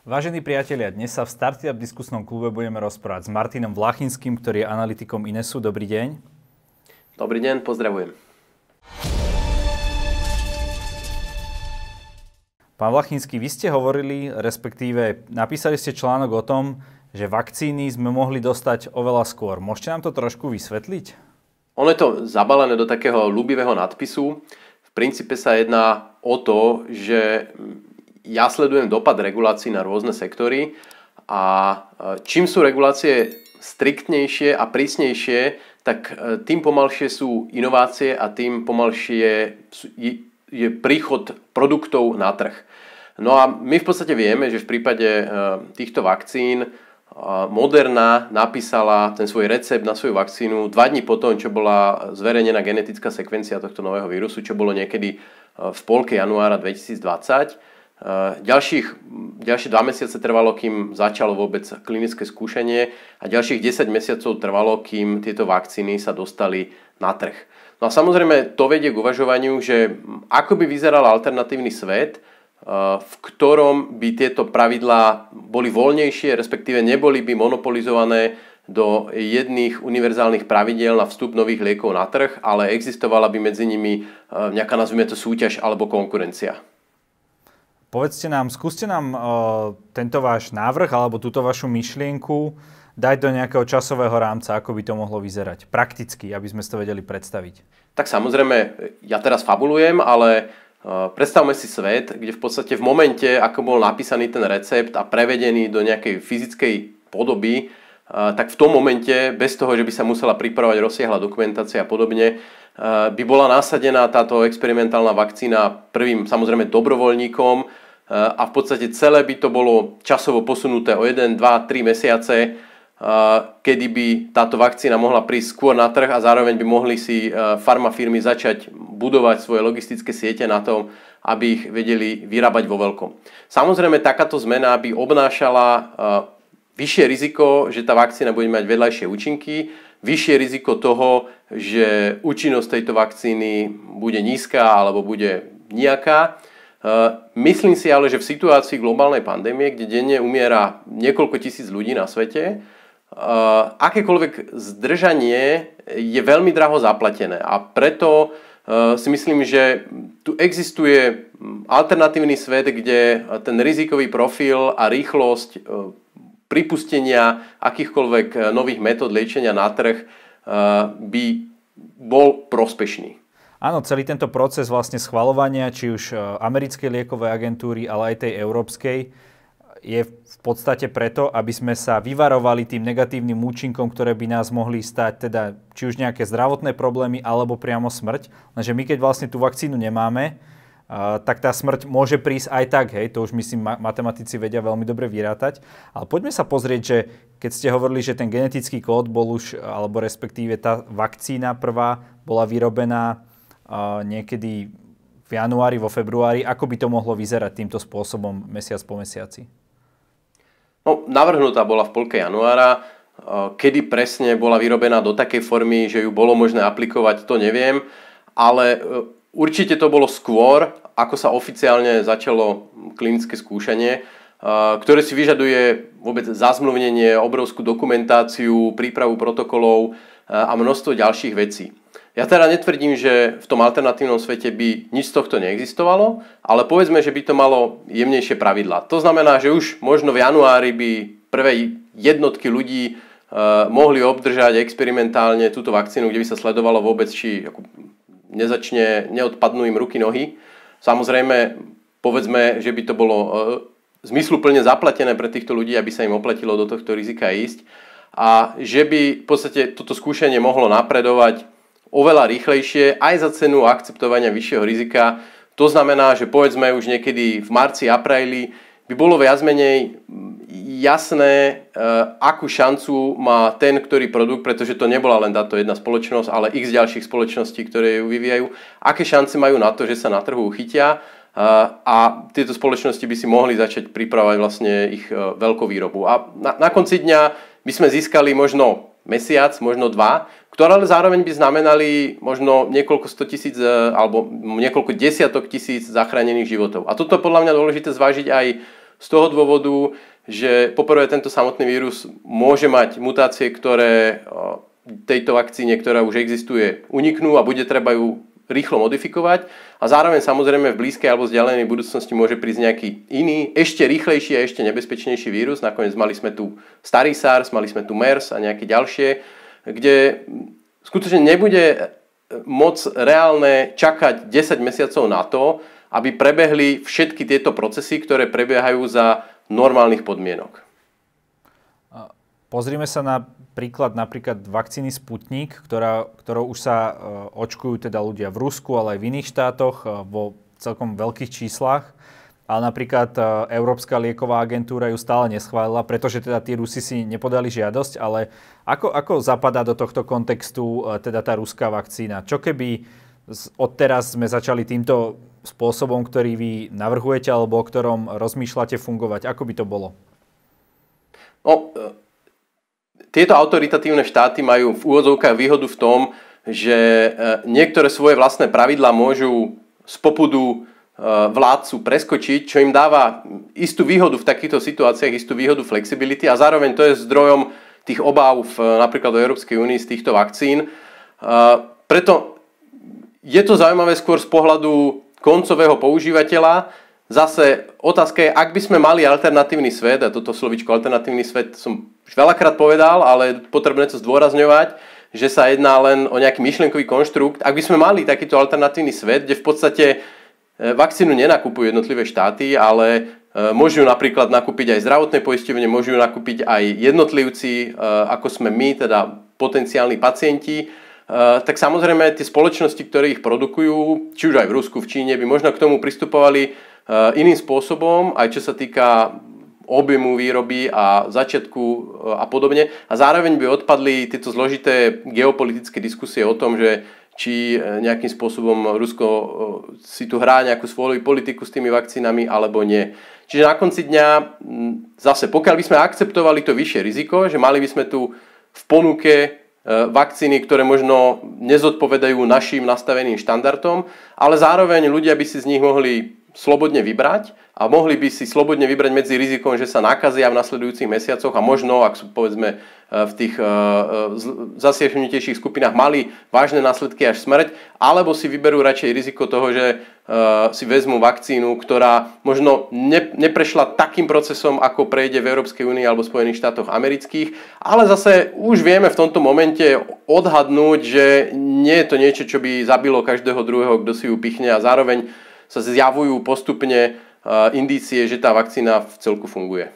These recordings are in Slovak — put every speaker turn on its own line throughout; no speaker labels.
Vážení priatelia, dnes sa v Startup diskusnom klube budeme rozprávať s Martinom Vlachinským, ktorý je analytikom Inesu. Dobrý deň.
Dobrý deň, pozdravujem.
Pán Vlachinský, vy ste hovorili, respektíve napísali ste článok o tom, že vakcíny sme mohli dostať oveľa skôr. Môžete nám to trošku vysvetliť?
Ono je to zabalené do takého ľúbivého nadpisu. V princípe sa jedná o to, že ja sledujem dopad regulácií na rôzne sektory a e, čím sú regulácie striktnejšie a prísnejšie, tak e, tým pomalšie sú inovácie a tým pomalšie je príchod produktov na trh. No a my v podstate vieme, že v prípade e, týchto vakcín Moderna napísala ten svoj recept na svoju vakcínu dva dní potom, čo bola zverejnená genetická sekvencia tohto nového vírusu, čo bolo niekedy v polke januára 2020. Eh, ďalších, ďalšie dva mesiace trvalo, kým začalo vôbec klinické skúšanie a ďalších 10 mesiacov trvalo, kým tieto vakcíny sa dostali na trh. No a samozrejme to vedie k uvažovaniu, že ako by vyzeral alternatívny svet, eh, v ktorom by tieto pravidlá boli voľnejšie, respektíve neboli by monopolizované do jedných univerzálnych pravidiel na vstup nových liekov na trh, ale existovala by medzi nimi eh, nejaká, nazvime to, súťaž alebo konkurencia.
Povedzte nám, skúste nám uh, tento váš návrh alebo túto vašu myšlienku dať do nejakého časového rámca, ako by to mohlo vyzerať prakticky, aby sme to vedeli predstaviť.
Tak samozrejme, ja teraz fabulujem, ale uh, predstavme si svet, kde v podstate v momente, ako bol napísaný ten recept a prevedený do nejakej fyzickej podoby, tak v tom momente, bez toho, že by sa musela pripravovať rozsiahla dokumentácia a podobne, by bola nasadená táto experimentálna vakcína prvým samozrejme dobrovoľníkom a v podstate celé by to bolo časovo posunuté o 1, 2, 3 mesiace, kedy by táto vakcína mohla prísť skôr na trh a zároveň by mohli si farmafirmy začať budovať svoje logistické siete na tom, aby ich vedeli vyrábať vo veľkom. Samozrejme, takáto zmena by obnášala vyššie riziko, že tá vakcína bude mať vedľajšie účinky, vyššie riziko toho, že účinnosť tejto vakcíny bude nízka alebo bude nejaká. E, myslím si ale, že v situácii globálnej pandémie, kde denne umiera niekoľko tisíc ľudí na svete, e, akékoľvek zdržanie je veľmi draho zaplatené a preto e, si myslím, že tu existuje alternatívny svet, kde ten rizikový profil a rýchlosť pripustenia akýchkoľvek eh, nových metód liečenia na trh eh, by bol prospešný.
Áno, celý tento proces vlastne schvalovania, či už eh, americkej liekovej agentúry, ale aj tej európskej, je v podstate preto, aby sme sa vyvarovali tým negatívnym účinkom, ktoré by nás mohli stať, teda či už nejaké zdravotné problémy, alebo priamo smrť. Lenže my keď vlastne tú vakcínu nemáme, tak tá smrť môže prísť aj tak, hej, to už myslím matematici vedia veľmi dobre vyrátať. Ale poďme sa pozrieť, že keď ste hovorili, že ten genetický kód bol už, alebo respektíve tá vakcína prvá bola vyrobená uh, niekedy v januári, vo februári, ako by to mohlo vyzerať týmto spôsobom mesiac po mesiaci?
No, navrhnutá bola v polke januára. Kedy presne bola vyrobená do takej formy, že ju bolo možné aplikovať, to neviem. Ale Určite to bolo skôr, ako sa oficiálne začalo klinické skúšanie, ktoré si vyžaduje vôbec zazmluvnenie, obrovskú dokumentáciu, prípravu protokolov a množstvo ďalších vecí. Ja teda netvrdím, že v tom alternatívnom svete by nič z tohto neexistovalo, ale povedzme, že by to malo jemnejšie pravidla. To znamená, že už možno v januári by prvé jednotky ľudí mohli obdržať experimentálne túto vakcínu, kde by sa sledovalo vôbec, či nezačne, neodpadnú im ruky, nohy. Samozrejme, povedzme, že by to bolo e, zmysluplne zaplatené pre týchto ľudí, aby sa im oplatilo do tohto rizika ísť a že by v podstate toto skúšanie mohlo napredovať oveľa rýchlejšie aj za cenu akceptovania vyššieho rizika. To znamená, že povedzme už niekedy v marci, apríli by bolo viac menej jasné, e, akú šancu má ten, ktorý produkt, pretože to nebola len táto jedna spoločnosť, ale x ďalších spoločností, ktoré ju vyvíjajú, aké šance majú na to, že sa na trhu chytia e, a tieto spoločnosti by si mohli začať pripravovať vlastne ich e, veľkú výrobu. A na, na konci dňa by sme získali možno mesiac, možno dva, ktoré ale zároveň by znamenali možno niekoľko sto alebo niekoľko desiatok tisíc zachránených životov. A toto podľa mňa dôležité zvážiť aj z toho dôvodu, že poprvé tento samotný vírus môže mať mutácie, ktoré tejto vakcíne, ktorá už existuje, uniknú a bude treba ju rýchlo modifikovať a zároveň samozrejme v blízkej alebo vzdialenej budúcnosti môže prísť nejaký iný, ešte rýchlejší a ešte nebezpečnejší vírus. Nakoniec mali sme tu starý SARS, mali sme tu MERS a nejaké ďalšie, kde skutočne nebude moc reálne čakať 10 mesiacov na to, aby prebehli všetky tieto procesy, ktoré prebiehajú za normálnych podmienok.
Pozrime sa na príklad napríklad vakcíny Sputnik, ktorá, ktorou už sa e, očkujú teda ľudia v Rusku, ale aj v iných štátoch e, vo celkom veľkých číslach. Ale napríklad e, Európska lieková agentúra ju stále neschválila, pretože teda tí Rusi si nepodali žiadosť, ale ako, ako zapadá do tohto kontextu teda tá ruská vakcína? Čo keby odteraz sme začali týmto spôsobom, ktorý vy navrhujete alebo o ktorom rozmýšľate fungovať? Ako by to bolo?
No, tieto autoritatívne štáty majú v úvodzovkách výhodu v tom, že e, niektoré svoje vlastné pravidlá môžu z popudu e, vládcu preskočiť, čo im dáva istú výhodu v takýchto situáciách, istú výhodu flexibility a zároveň to je zdrojom tých obáv v, napríklad do Európskej únii z týchto vakcín. E, preto je to zaujímavé skôr z pohľadu koncového používateľa, Zase otázka je, ak by sme mali alternatívny svet, a toto slovičko alternatívny svet som už veľakrát povedal, ale potrebné to zdôrazňovať, že sa jedná len o nejaký myšlienkový konštrukt. Ak by sme mali takýto alternatívny svet, kde v podstate e, vakcínu nenakupujú jednotlivé štáty, ale e, môžu napríklad nakúpiť aj zdravotné poisťovne, môžu nakúpiť aj jednotlivci, e, ako sme my, teda potenciálni pacienti, tak samozrejme tie spoločnosti, ktoré ich produkujú, či už aj v Rusku, v Číne, by možno k tomu pristupovali Eh, iným spôsobom, aj čo sa týka objemu výroby a začiatku eh, a podobne. A zároveň by odpadli tieto zložité geopolitické diskusie o tom, že či eh, nejakým spôsobom Rusko si tu hrá nejakú svoju politiku s tými vakcínami alebo nie. Čiže na konci dňa hm, zase, pokiaľ by sme akceptovali to vyššie riziko, že mali by sme tu v ponuke vakcíny, ktoré možno nezodpovedajú našim nastaveným štandardom, ale zároveň ľudia by si z nich mohli slobodne vybrať a mohli by si slobodne vybrať medzi rizikom, že sa nakazia v nasledujúcich mesiacoch a možno, ak sú povedzme e, v tých e, e, zasiahnutejších skupinách mali vážne následky až smrť, alebo si vyberú radšej riziko toho, že si vezmú vakcínu, ktorá možno ne, neprešla takým procesom, ako prejde v Európskej únii alebo Spojených štátoch amerických, ale zase už vieme v tomto momente odhadnúť, že nie je to niečo, čo by zabilo každého druhého, kto si ju pichne a zároveň sa zjavujú postupne indície, že tá vakcína v celku funguje.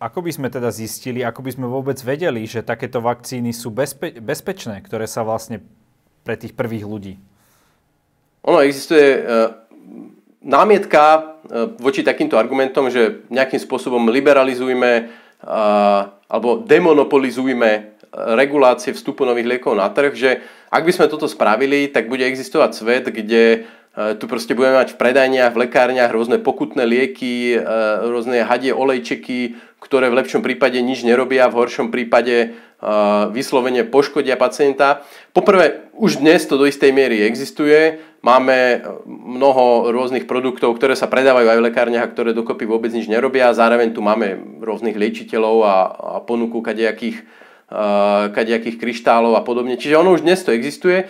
Ako by sme teda zistili, ako by sme vôbec vedeli, že takéto vakcíny sú bezpe- bezpečné, ktoré sa vlastne pre tých prvých ľudí?
Ono existuje e, námietka e, voči takýmto argumentom, že nejakým spôsobom liberalizujme e, alebo demonopolizujme regulácie vstupu nových liekov na trh, že ak by sme toto spravili, tak bude existovať svet, kde E, tu proste budeme mať v predajniach, v lekárniach rôzne pokutné lieky, e, rôzne hadie olejčeky, ktoré v lepšom prípade nič nerobia, v horšom prípade e, vyslovene poškodia pacienta. Poprvé, už dnes to do istej miery existuje. Máme mnoho rôznych produktov, ktoré sa predávajú aj v lekárniach a ktoré dokopy vôbec nič nerobia. Zároveň tu máme rôznych liečiteľov a, a ponuku kadejakých, kadejakých kryštálov a podobne. Čiže ono už dnes to existuje.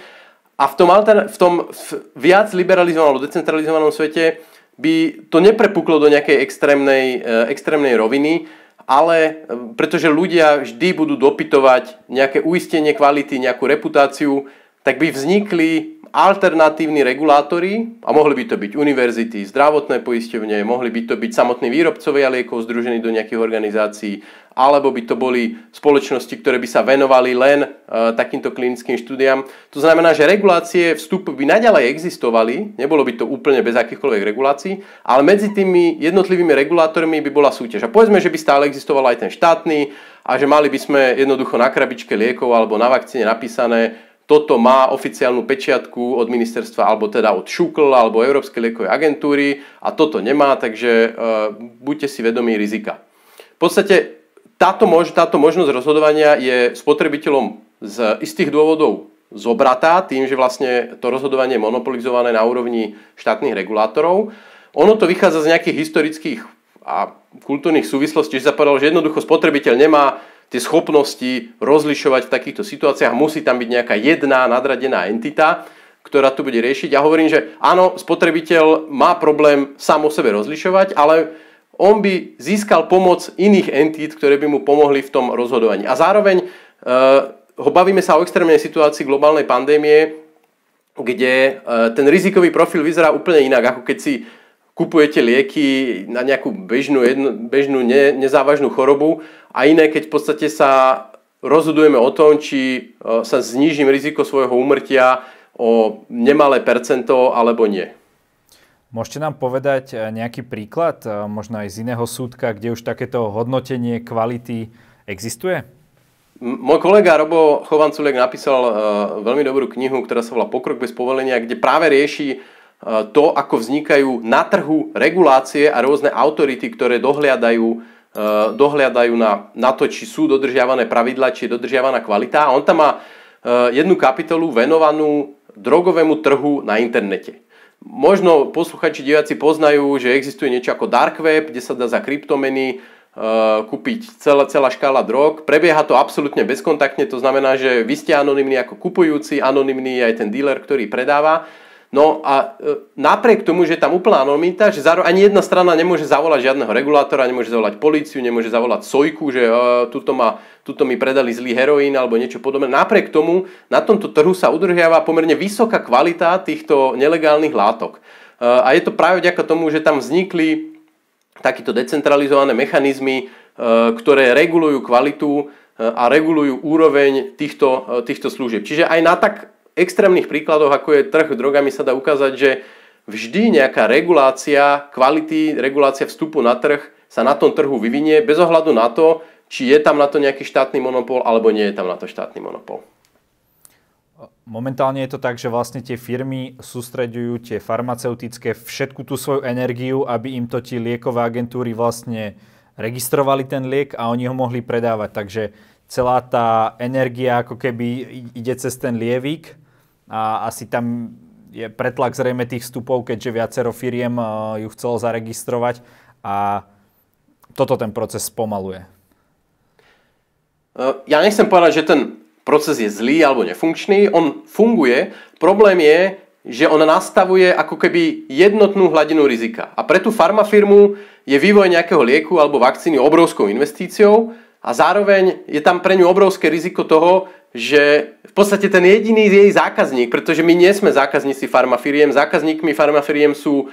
A v tom, alter, v tom viac liberalizovanom alebo decentralizovanom svete by to neprepuklo do nejakej extrémnej, e, extrémnej roviny, ale e, pretože ľudia vždy budú dopytovať nejaké uistenie kvality, nejakú reputáciu, tak by vznikli alternatívni regulátori, a mohli by to byť univerzity, zdravotné poisťovne, mohli by to byť samotní výrobcovia liekov združení do nejakých organizácií, alebo by to boli spoločnosti, ktoré by sa venovali len uh, takýmto klinickým štúdiam. To znamená, že regulácie vstup by naďalej existovali, nebolo by to úplne bez akýchkoľvek regulácií, ale medzi tými jednotlivými regulátormi by bola súťaž. A povedzme, že by stále existoval aj ten štátny a že mali by sme jednoducho na krabičke liekov alebo na vakcíne napísané toto má oficiálnu pečiatku od ministerstva, alebo teda od ŠUKL, alebo Európskej liekovej agentúry a toto nemá, takže uh, buďte si vedomí rizika. V podstate táto, mož, táto možnosť rozhodovania je spotrebiteľom z istých dôvodov zobratá tým, že vlastne to rozhodovanie je monopolizované na úrovni štátnych regulátorov. Ono to vychádza z nejakých historických a kultúrnych súvislostí, že sa povedalo, že jednoducho spotrebiteľ nemá tie schopnosti rozlišovať v takýchto situáciách, musí tam byť nejaká jedna nadradená entita, ktorá tu bude riešiť. Ja hovorím, že áno, spotrebiteľ má problém sám o sebe rozlišovať, ale on by získal pomoc iných entít, ktoré by mu pomohli v tom rozhodovaní. A zároveň e, ho bavíme sa o extrémnej situácii globálnej pandémie, kde e, ten rizikový profil vyzerá úplne inak, ako keď si kupujete lieky na nejakú bežnú, jedno, bežnú ne, nezávažnú chorobu a iné, keď v podstate sa rozhodujeme o tom, či e, sa znížim riziko svojho úmrtia o nemalé percento alebo nie.
Môžete nám povedať e, nejaký príklad, e, možno aj z iného súdka, kde už takéto hodnotenie kvality existuje?
Môj kolega Robo Chovanculek napísal veľmi dobrú knihu, ktorá sa volá Pokrok bez povolenia, kde práve rieši to, ako vznikajú na trhu regulácie a rôzne autority, ktoré dohliadajú, uh, dohliadajú na, na to, či sú dodržiavané pravidla, či je dodržiavaná kvalita. A on tam má jednu kapitolu venovanú drogovému trhu na internete. Možno posluchači diváci poznajú, že existuje niečo ako dark web, kde sa dá za kryptomeny kúpiť celá, celá škála drog. Prebieha to absolútne bezkontaktne, to znamená, že vy ste anonimní ako kupujúci, anonimný je aj ten dealer, ktorý predáva. No a e, napriek tomu, že je tam úplná anonimita, že zároveň ani jedna strana nemôže zavolať žiadneho regulátora, nemôže zavolať policiu, nemôže zavolať sojku, že uh, tuto, ma, tuto mi predali zlý heroín alebo niečo podobné. Napriek tomu na tomto trhu sa udržiava pomerne vysoká kvalita týchto nelegálnych látok. Uh, a je to práve vďaka tomu, že tam vznikli takíto decentralizované mechanizmy, uh, ktoré regulujú kvalitu a regulujú úroveň týchto, týchto služieb. Čiže aj na tak extrémnych príkladoch, ako je trh drogami, sa dá ukázať, že vždy nejaká regulácia kvality, regulácia vstupu na trh sa na tom trhu vyvinie bez ohľadu na to, či je tam na to nejaký štátny monopol alebo nie je tam na to štátny monopol.
Momentálne je to tak, že vlastne tie firmy sústreďujú tie farmaceutické všetku tú svoju energiu, aby im to tie liekové agentúry vlastne registrovali ten liek a oni ho mohli predávať. Takže celá tá energia ako keby ide cez ten lievik a asi tam je pretlak zrejme tých vstupov, keďže viacero firiem eh, ju chcelo zaregistrovať a toto ten proces spomaluje.
Eh, ja nechcem povedať, že ten proces je zlý alebo nefunkčný. On funguje. Problém je, že on nastavuje ako keby jednotnú hladinu rizika. A pre tú farmafirmu je vývoj nejakého lieku alebo vakcíny obrovskou investíciou, a zároveň je tam pre ňu obrovské riziko toho, že v podstate ten jediný je jej zákazník, pretože my nie sme zákazníci farmafiriem, zákazníkmi farmafiriem sú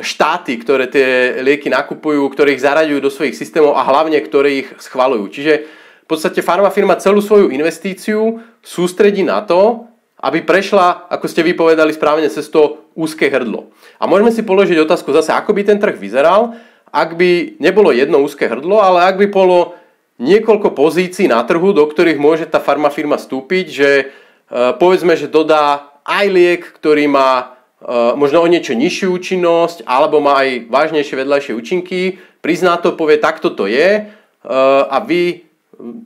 štáty, ktoré tie lieky nakupujú, ktoré ich zaraďujú do svojich systémov a hlavne, ktoré ich schvalujú. Čiže v podstate farmafirma celú svoju investíciu sústredí na to, aby prešla, ako ste vypovedali správne, cez to úzke hrdlo. A môžeme si položiť otázku zase, ako by ten trh vyzeral, ak by nebolo jedno úzke hrdlo, ale ak by bolo niekoľko pozícií na trhu, do ktorých môže tá farmafirma vstúpiť, že e, povedzme, že dodá aj liek, ktorý má e, možno o niečo nižšiu účinnosť, alebo má aj vážnejšie vedľajšie účinky, prizná to, povie, takto to je e, a vy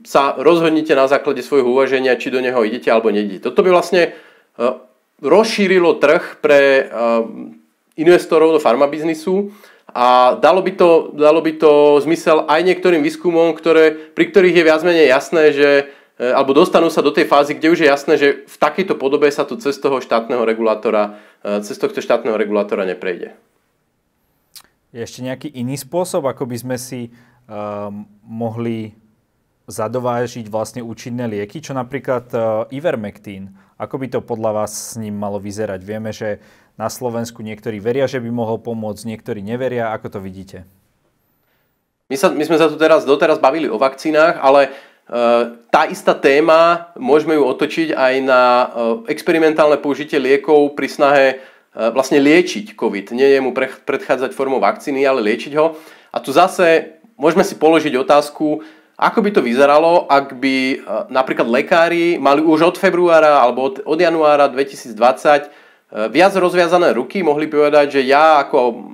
sa rozhodnite na základe svojho uvaženia, či do neho idete alebo neidete. Toto by vlastne rozšírilo trh pre investorov do farmabiznisu a dalo by to, dalo by to zmysel aj niektorým výskumom, ktoré, pri ktorých je viac menej jasné, že e, alebo dostanú sa do tej fázy, kde už je jasné, že v takejto podobe sa to cez toho štátneho regulátora, e, cez tohto štátneho regulátora neprejde.
Je ešte nejaký iný spôsob, ako by sme si um, mohli zadovážiť vlastne účinné lieky, čo napríklad uh, Ivermectin. Ako by to podľa vás s ním malo vyzerať? Vieme, že na Slovensku niektorí veria, že by mohol pomôcť, niektorí neveria. Ako to vidíte?
My, sa, my sme sa tu teraz doteraz bavili o vakcínach, ale e, tá istá téma môžeme ju otočiť aj na e, experimentálne použitie liekov pri snahe e, vlastne liečiť COVID. Nie je mu pre, predchádzať formou vakcíny, ale liečiť ho. A tu zase môžeme si položiť otázku, ako by to vyzeralo, ak by napríklad lekári mali už od februára alebo od, januára 2020 E, viac rozviazané ruky, mohli povedať, že ja ako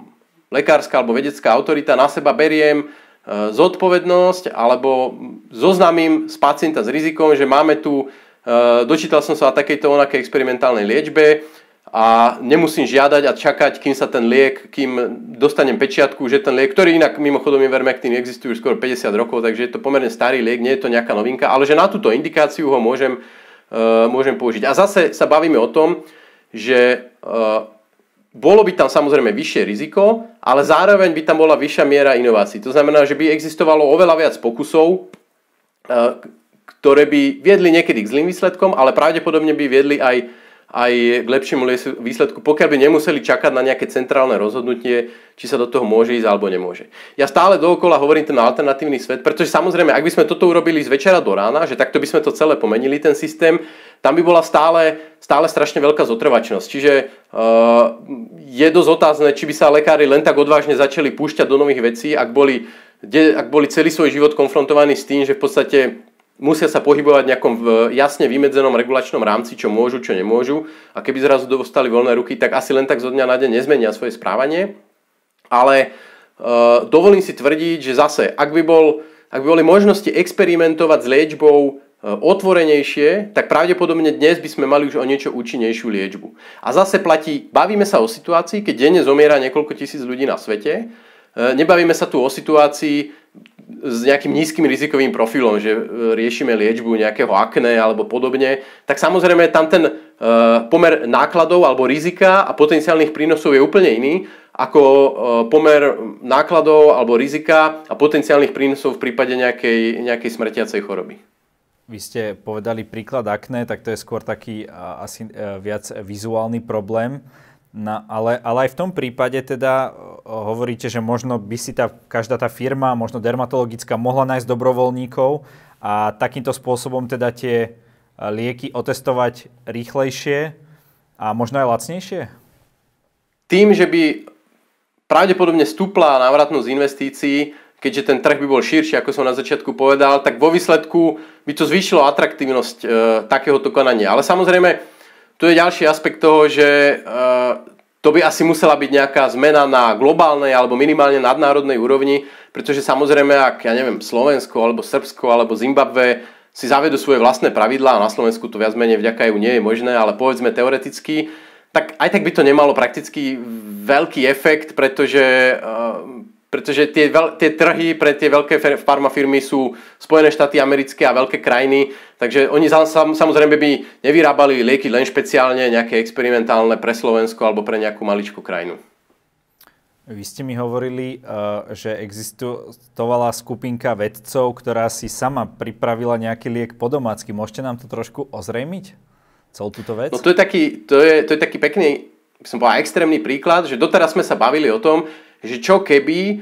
lekárska alebo vedecká autorita na seba beriem e, zodpovednosť alebo zoznamím s pacienta s rizikom, že máme tu, e, dočítal som sa o takejto onakej experimentálnej liečbe a nemusím žiadať a čakať, kým sa ten liek, kým dostanem pečiatku, že ten liek, ktorý inak mimochodom Ivermectin existuje už skoro 50 rokov, takže je to pomerne starý liek, nie je to nejaká novinka, ale že na túto indikáciu ho môžem, môžem použiť. A zase sa bavíme o tom, že uh, bolo by tam samozrejme vyššie riziko, ale zároveň by tam bola vyššia miera inovácií. To znamená, že by existovalo oveľa viac pokusov, uh, ktoré by viedli niekedy k zlým výsledkom, ale pravdepodobne by viedli aj aj k lepšiemu výsledku, pokiaľ by nemuseli čakať na nejaké centrálne rozhodnutie, či sa do toho môže ísť alebo nemôže. Ja stále dookola hovorím ten alternatívny svet, pretože samozrejme, ak by sme toto urobili z večera do rána, že takto by sme to celé pomenili, ten systém, tam by bola stále, stále strašne veľká zotrvačnosť. Čiže uh, je dosť otázne, či by sa lekári len tak odvážne začali púšťať do nových vecí, ak boli, ak boli celý svoj život konfrontovaní s tým, že v podstate musia sa pohybovať v nejakom jasne vymedzenom regulačnom rámci, čo môžu, čo nemôžu. A keby zrazu dostali voľné ruky, tak asi len tak zo dňa na deň nezmenia svoje správanie. Ale uh, dovolím si tvrdiť, že zase, ak by, bol, ak by boli možnosti experimentovať s liečbou uh, otvorenejšie, tak pravdepodobne dnes by sme mali už o niečo účinnejšiu liečbu. A zase platí, bavíme sa o situácii, keď denne zomiera niekoľko tisíc ľudí na svete, uh, nebavíme sa tu o situácii, s nejakým nízkym rizikovým profilom, že e, riešime liečbu nejakého akné alebo podobne, tak samozrejme tam ten e, pomer nákladov alebo rizika a potenciálnych prínosov je úplne iný ako e, pomer nákladov alebo rizika a potenciálnych prínosov v prípade nejakej, nejakej smrtiacej choroby.
Vy ste povedali príklad akné, tak to je skôr taký asi viac vizuálny problém. No, ale, ale aj v tom prípade teda hovoríte, že možno by si tá, každá tá firma, možno dermatologická, mohla nájsť dobrovoľníkov a takýmto spôsobom teda tie lieky otestovať rýchlejšie a možno aj lacnejšie?
Tým, že by pravdepodobne stúpla návratnosť investícií, keďže ten trh by bol širší, ako som na začiatku povedal, tak vo výsledku by to zvýšilo atraktívnosť e, takéhoto konania. Ale samozrejme, tu je ďalší aspekt toho, že uh, to by asi musela byť nejaká zmena na globálnej alebo minimálne nadnárodnej úrovni, pretože samozrejme, ak ja neviem, Slovensko alebo Srbsko alebo Zimbabve si zavedú svoje vlastné pravidlá a na Slovensku to viac menej vďaka EU nie je možné, ale povedzme teoreticky, tak aj tak by to nemalo prakticky veľký efekt, pretože uh, pretože tie, veľ, tie trhy pre tie veľké farmafirmy sú Spojené štáty americké a veľké krajiny, takže oni sam, samozrejme by nevyrábali lieky len špeciálne nejaké experimentálne pre Slovensko alebo pre nejakú maličkú krajinu.
Vy ste mi hovorili, eh, že existovala skupinka vedcov, ktorá si sama pripravila nejaký liek po domácky. Môžete nám to trošku ozrejmiť? Celú túto vec?
No to je taký, to je, to je taký pekný, by som povedal, extrémny príklad, že doteraz sme sa bavili o tom, že čo keby e,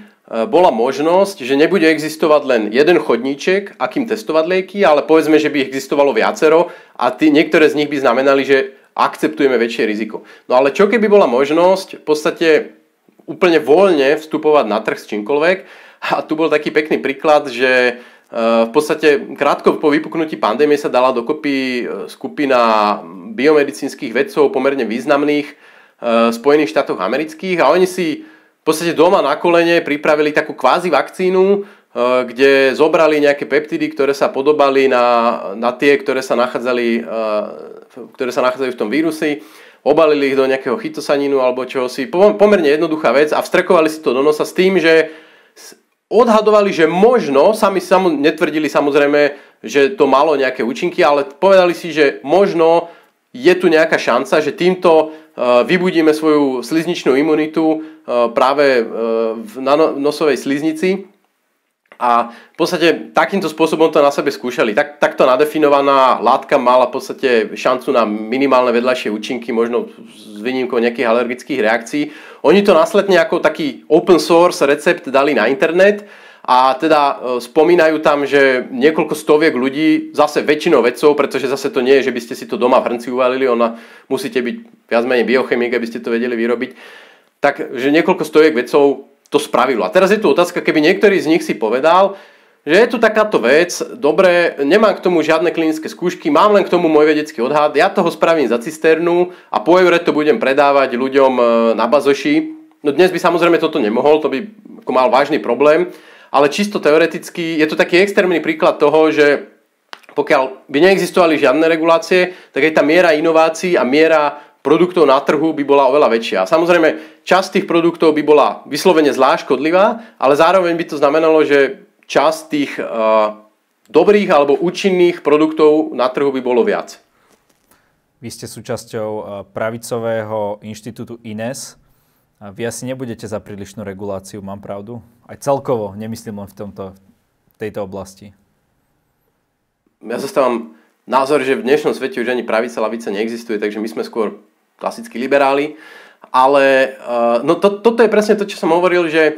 bola možnosť, že nebude existovať len jeden chodníček, akým testovať lieky, ale povedzme, že by existovalo viacero a tí, niektoré z nich by znamenali, že akceptujeme väčšie riziko. No ale čo keby bola možnosť v podstate úplne voľne vstupovať na trh s čímkoľvek a tu bol taký pekný príklad, že e, v podstate krátko po vypuknutí pandémie sa dala dokopy e, skupina biomedicínskych vedcov pomerne významných v Spojených štátoch amerických a oni si v podstate doma na kolene pripravili takú kvázi vakcínu, e, kde zobrali nejaké peptidy, ktoré sa podobali na, na tie, ktoré sa, nachádzali, e, ktoré sa nachádzajú v tom vírusi, obalili ich do nejakého chytosaninu alebo čohosi. Pomerne jednoduchá vec a vstrekovali si to do nosa s tým, že odhadovali, že možno, sami samo, netvrdili samozrejme, že to malo nejaké účinky, ale povedali si, že možno je tu nejaká šanca, že týmto vybudíme svoju slizničnú imunitu eh, práve eh, v nosovej sliznici a v podstate takýmto spôsobom to na sebe skúšali. Tak, takto nadefinovaná látka mala v podstate šancu na minimálne vedľajšie účinky, možno s výnimkou nejakých alergických reakcií. Oni to následne ako taký open source recept dali na internet a teda e, spomínajú tam, že niekoľko stoviek ľudí, zase väčšinou vedcov, pretože zase to nie je, že by ste si to doma v hrnci uvalili, ona musíte byť viac menej biochemik, aby ste to vedeli vyrobiť, tak že niekoľko stoviek vedcov to spravilo. A teraz je tu otázka, keby niektorý z nich si povedal, že je tu takáto vec, dobre, nemám k tomu žiadne klinické skúšky, mám len k tomu môj vedecký odhad, ja toho spravím za cisternu a po eure to budem predávať ľuďom e, na bazoši. No dnes by samozrejme toto nemohol, to by mal vážny problém, ale čisto teoreticky je to taký extrémny príklad toho, že pokiaľ by neexistovali žiadne regulácie, tak aj tá miera inovácií a miera produktov na trhu by bola oveľa väčšia. Samozrejme, časť tých produktov by bola vyslovene zvlášť škodlivá, ale zároveň by to znamenalo, že časť tých uh, dobrých alebo účinných produktov na trhu by bolo viac.
Vy ste súčasťou uh, pravicového inštitútu INES. Vy asi nebudete za prílišnú reguláciu, mám pravdu? Aj celkovo, nemyslím len v tomto, tejto oblasti.
Ja zastávam názor, že v dnešnom svete už ani pravica, lavica neexistuje, takže my sme skôr klasickí liberáli. Ale uh, no to, toto je presne to, čo som hovoril, že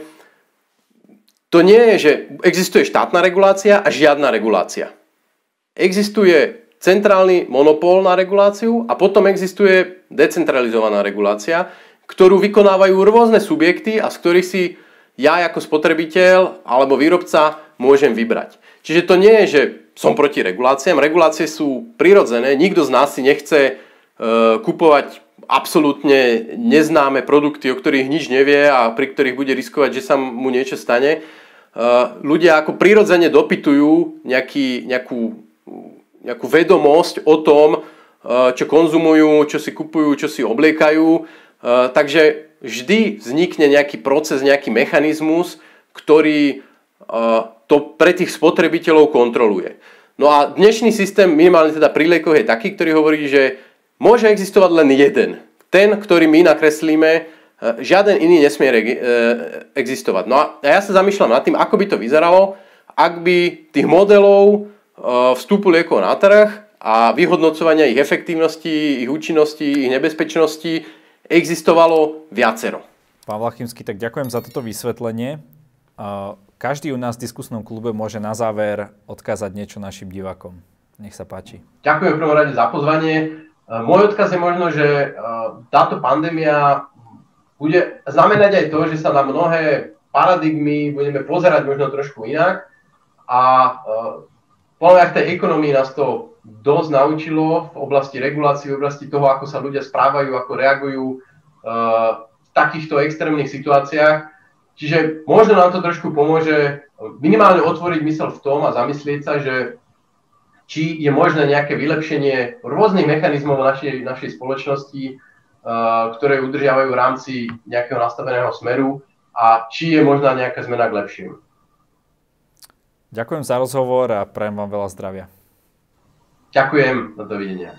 to nie je, že existuje štátna regulácia a žiadna regulácia. Existuje centrálny monopol na reguláciu a potom existuje decentralizovaná regulácia, ktorú vykonávajú rôzne subjekty a z ktorých si ja ako spotrebiteľ alebo výrobca môžem vybrať. Čiže to nie je, že som proti reguláciám. Regulácie sú prirodzené. Nikto z nás si nechce e, kupovať absolútne neznáme produkty, o ktorých nič nevie a pri ktorých bude riskovať, že sa mu niečo stane. E, ľudia ako prirodzene dopytujú nejaký, nejakú, nejakú vedomosť o tom, e, čo konzumujú, čo si kupujú, čo si obliekajú takže vždy vznikne nejaký proces, nejaký mechanizmus, ktorý eh, to pre tých spotrebiteľov kontroluje. No a dnešný systém, minimálne teda pri je taký, ktorý hovorí, že môže existovať len jeden. Ten, ktorý my nakreslíme, eh, žiaden iný nesmie existovať. No a ja sa zamýšľam nad tým, ako by to vyzeralo, ak by tých modelov vstupu liekov na trh a vyhodnocovania ich efektívnosti, ich účinnosti, ich nebezpečnosti existovalo viacero.
Pán Vlachimský, tak ďakujem za toto vysvetlenie. Každý u nás v diskusnom klube môže na záver odkázať niečo našim divákom. Nech sa páči.
Ďakujem v prvom rade za pozvanie. Môj odkaz je možno, že táto pandémia bude znamenať aj to, že sa na mnohé paradigmy budeme pozerať možno trošku inak a podľa mňa v tej ekonomii nás to dosť naučilo v oblasti regulácií, v oblasti toho, ako sa ľudia správajú, ako reagujú uh, v takýchto extrémnych situáciách. Čiže možno nám to trošku pomôže minimálne otvoriť mysel v tom a zamyslieť sa, že či je možné nejaké vylepšenie rôznych mechanizmov našej, našej spoločnosti, uh, ktoré udržiavajú v rámci nejakého nastaveného smeru a či je možná nejaká zmena k lepšiemu.
Ďakujem za rozhovor a prajem vám veľa zdravia.
Ďakujem, no dovidenia.